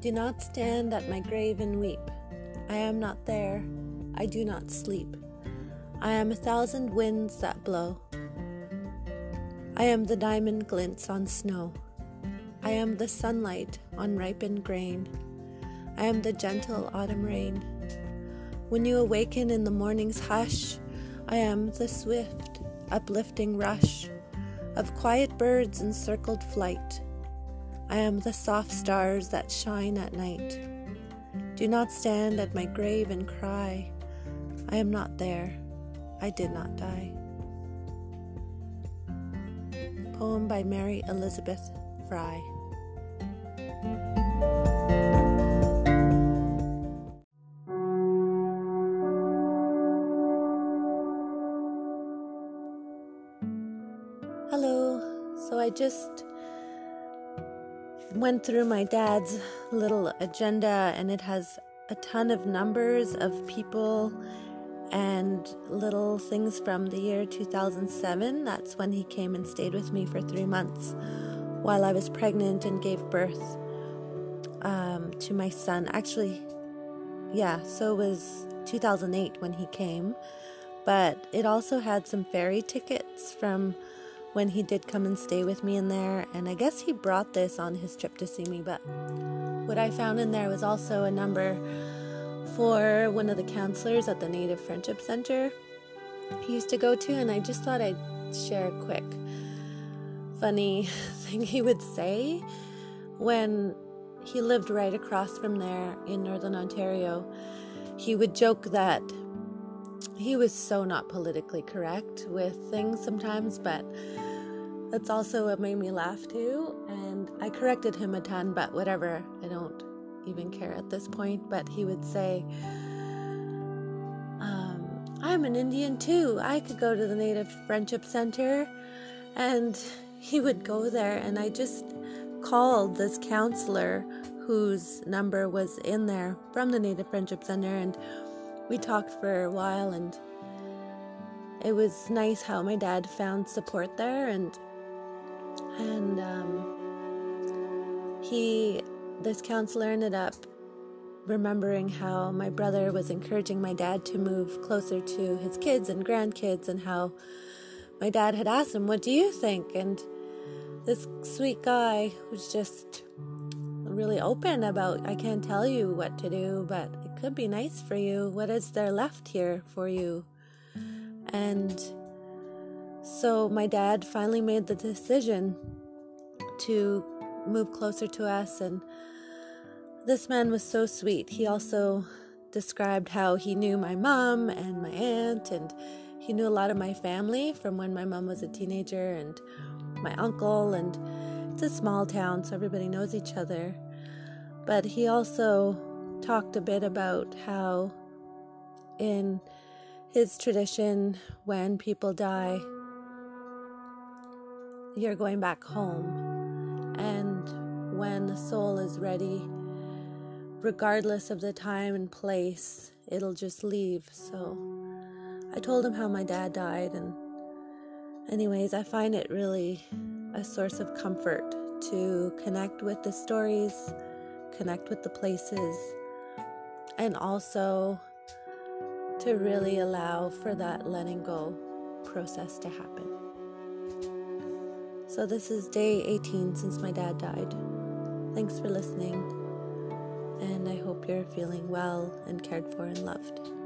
Do not stand at my grave and weep. I am not there. I do not sleep. I am a thousand winds that blow. I am the diamond glints on snow. I am the sunlight on ripened grain. I am the gentle autumn rain. When you awaken in the morning's hush, I am the swift, uplifting rush of quiet birds in circled flight. I am the soft stars that shine at night. Do not stand at my grave and cry. I am not there. I did not die. Poem by Mary Elizabeth Frye. Hello. So I just went through my dad's little agenda, and it has a ton of numbers of people and little things from the year 2007. That's when he came and stayed with me for three months while I was pregnant and gave birth um, to my son. Actually, yeah, so it was 2008 when he came, but it also had some ferry tickets from when he did come and stay with me in there. And I guess he brought this on his trip to see me, but what I found in there was also a number for one of the counselors at the Native Friendship Center he used to go to, and I just thought I'd share a quick funny thing he would say when he lived right across from there in Northern Ontario. He would joke that he was so not politically correct with things sometimes, but that's also what made me laugh too. And I corrected him a ton, but whatever, I don't even care at this point. But he would say, um, I'm an Indian too. I could go to the Native Friendship Center. And he would go there, and I just called this counselor whose number was in there from the Native Friendship Center, and we talked for a while. And it was nice how my dad found support there, and and um, he, this counselor, ended up remembering how my brother was encouraging my dad to move closer to his kids and grandkids, and how my dad had asked him, What do you think? And this sweet guy was just really open about, I can't tell you what to do, but it could be nice for you. What is there left here for you? And so my dad finally made the decision to move closer to us, and this man was so sweet. He also described how he knew my mom and my aunt, and he knew a lot of my family from when my mom was a teenager, and my uncle, and it's a small town, so everybody knows each other. But he also talked a bit about how in his tradition, when people die, you're going back home. And when the soul is ready, regardless of the time and place, it'll just leave. So I told him how my dad died. And, anyways, I find it really a source of comfort to connect with the stories, connect with the places, and also to really allow for that letting go process to happen. So, this is day 18 since my dad died. Thanks for listening, and I hope you're feeling well and cared for and loved.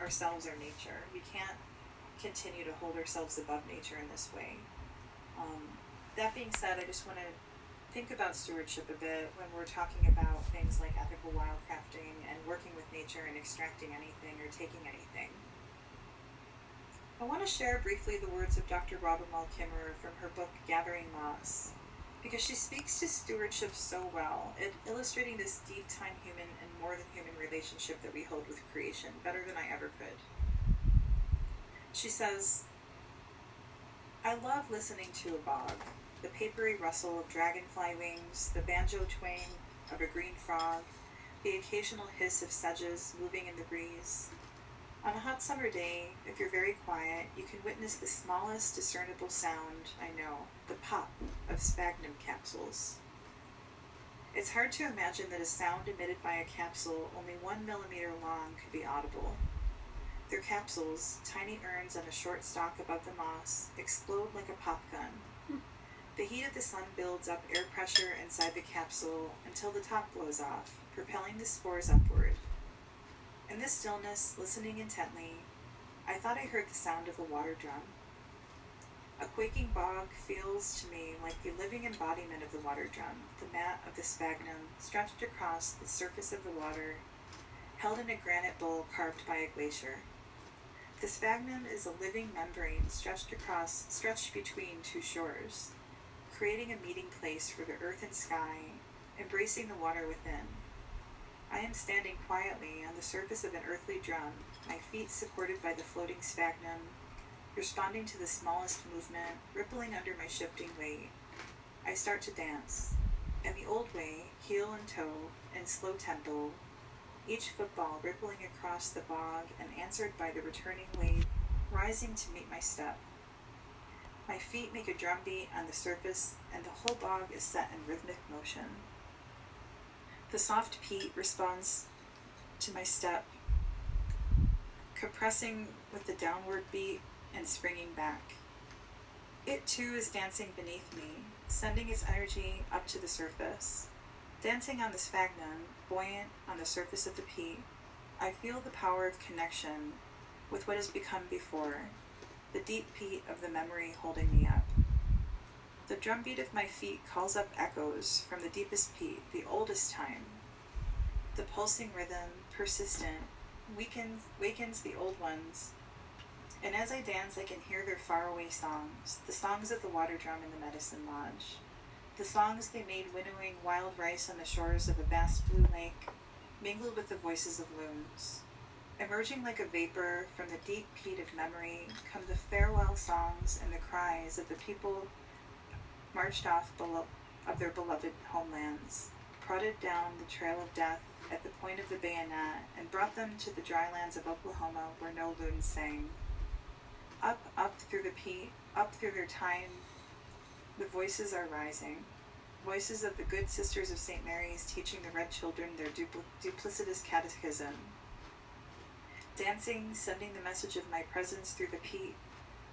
Ourselves are nature. We can't continue to hold ourselves above nature in this way. Um, that being said, I just want to think about stewardship a bit when we're talking about things like ethical wildcrafting and working with nature and extracting anything or taking anything. I want to share briefly the words of Dr. Robin Wall Kimmerer from her book Gathering Moss, because she speaks to stewardship so well, illustrating this deep time human and more than human relationship that we hold with creation better than I ever could. She says, I love listening to a bog the papery rustle of dragonfly wings, the banjo twang of a green frog, the occasional hiss of sedges moving in the breeze. On a hot summer day, if you're very quiet, you can witness the smallest discernible sound I know the pop of sphagnum capsules. It's hard to imagine that a sound emitted by a capsule only one millimeter long could be audible. Their capsules, tiny urns on a short stalk above the moss, explode like a pop gun. The heat of the sun builds up air pressure inside the capsule until the top blows off, propelling the spores upward. In the stillness, listening intently, I thought I heard the sound of a water drum. A quaking bog feels to me like the living embodiment of the water drum, the mat of the sphagnum stretched across the surface of the water, held in a granite bowl carved by a glacier. The sphagnum is a living membrane stretched across, stretched between two shores, creating a meeting place for the earth and sky, embracing the water within. I am standing quietly on the surface of an earthly drum, my feet supported by the floating sphagnum, responding to the smallest movement, rippling under my shifting weight. I start to dance. In the old way, heel and toe, in slow tempo, each football rippling across the bog and answered by the returning wave, rising to meet my step. My feet make a drumbeat on the surface, and the whole bog is set in rhythmic motion. The soft peat responds to my step, compressing with the downward beat and springing back. It too is dancing beneath me, sending its energy up to the surface. Dancing on the sphagnum, buoyant on the surface of the peat, I feel the power of connection with what has become before, the deep peat of the memory holding me up. The drumbeat of my feet calls up echoes from the deepest peat, the oldest time. The pulsing rhythm, persistent, weakens, wakens the old ones. And as I dance, I can hear their faraway songs, the songs of the water drum in the medicine lodge, the songs they made winnowing wild rice on the shores of a vast blue lake, mingled with the voices of loons. Emerging like a vapor from the deep peat of memory come the farewell songs and the cries of the people marched off belo- of their beloved homelands, prodded down the trail of death at the point of the bayonet, and brought them to the dry lands of Oklahoma where no loons sang. Up, up through the peat, up through their time, the voices are rising. Voices of the good sisters of St. Mary's teaching the red children their dupl- duplicitous catechism. Dancing, sending the message of my presence through the peat,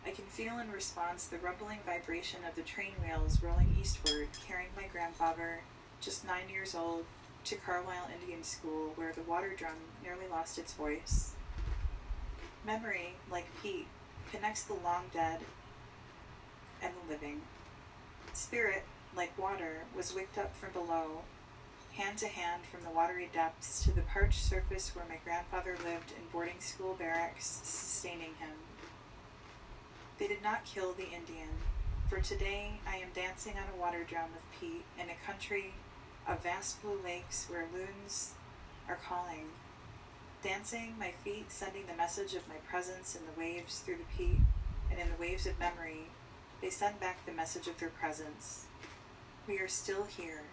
I can feel in response the rumbling vibration of the train wheels rolling eastward, carrying my grandfather, just nine years old, to Carlisle Indian School, where the water drum nearly lost its voice. Memory, like peat, connects the long dead and the living. Spirit, like water, was wicked up from below, hand to hand from the watery depths to the parched surface where my grandfather lived in boarding school barracks, sustaining him. They did not kill the Indian, for today I am dancing on a water drum of peat in a country of vast blue lakes where loons are calling. Dancing, my feet sending the message of my presence in the waves through the peat, and in the waves of memory, they send back the message of their presence. We are still here.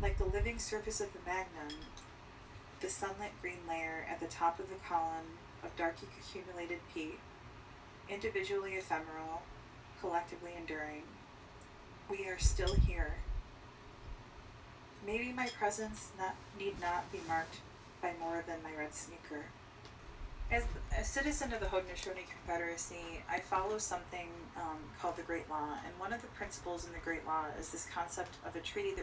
Like the living surface of the sphagnum, the sunlit green layer at the top of the column of darkly accumulated peat, individually ephemeral, collectively enduring. We are still here. Maybe my presence not, need not be marked by more than my red sneaker. As a citizen of the Haudenosaunee Confederacy, I follow something um, called the Great Law, and one of the principles in the Great Law is this concept of a treaty that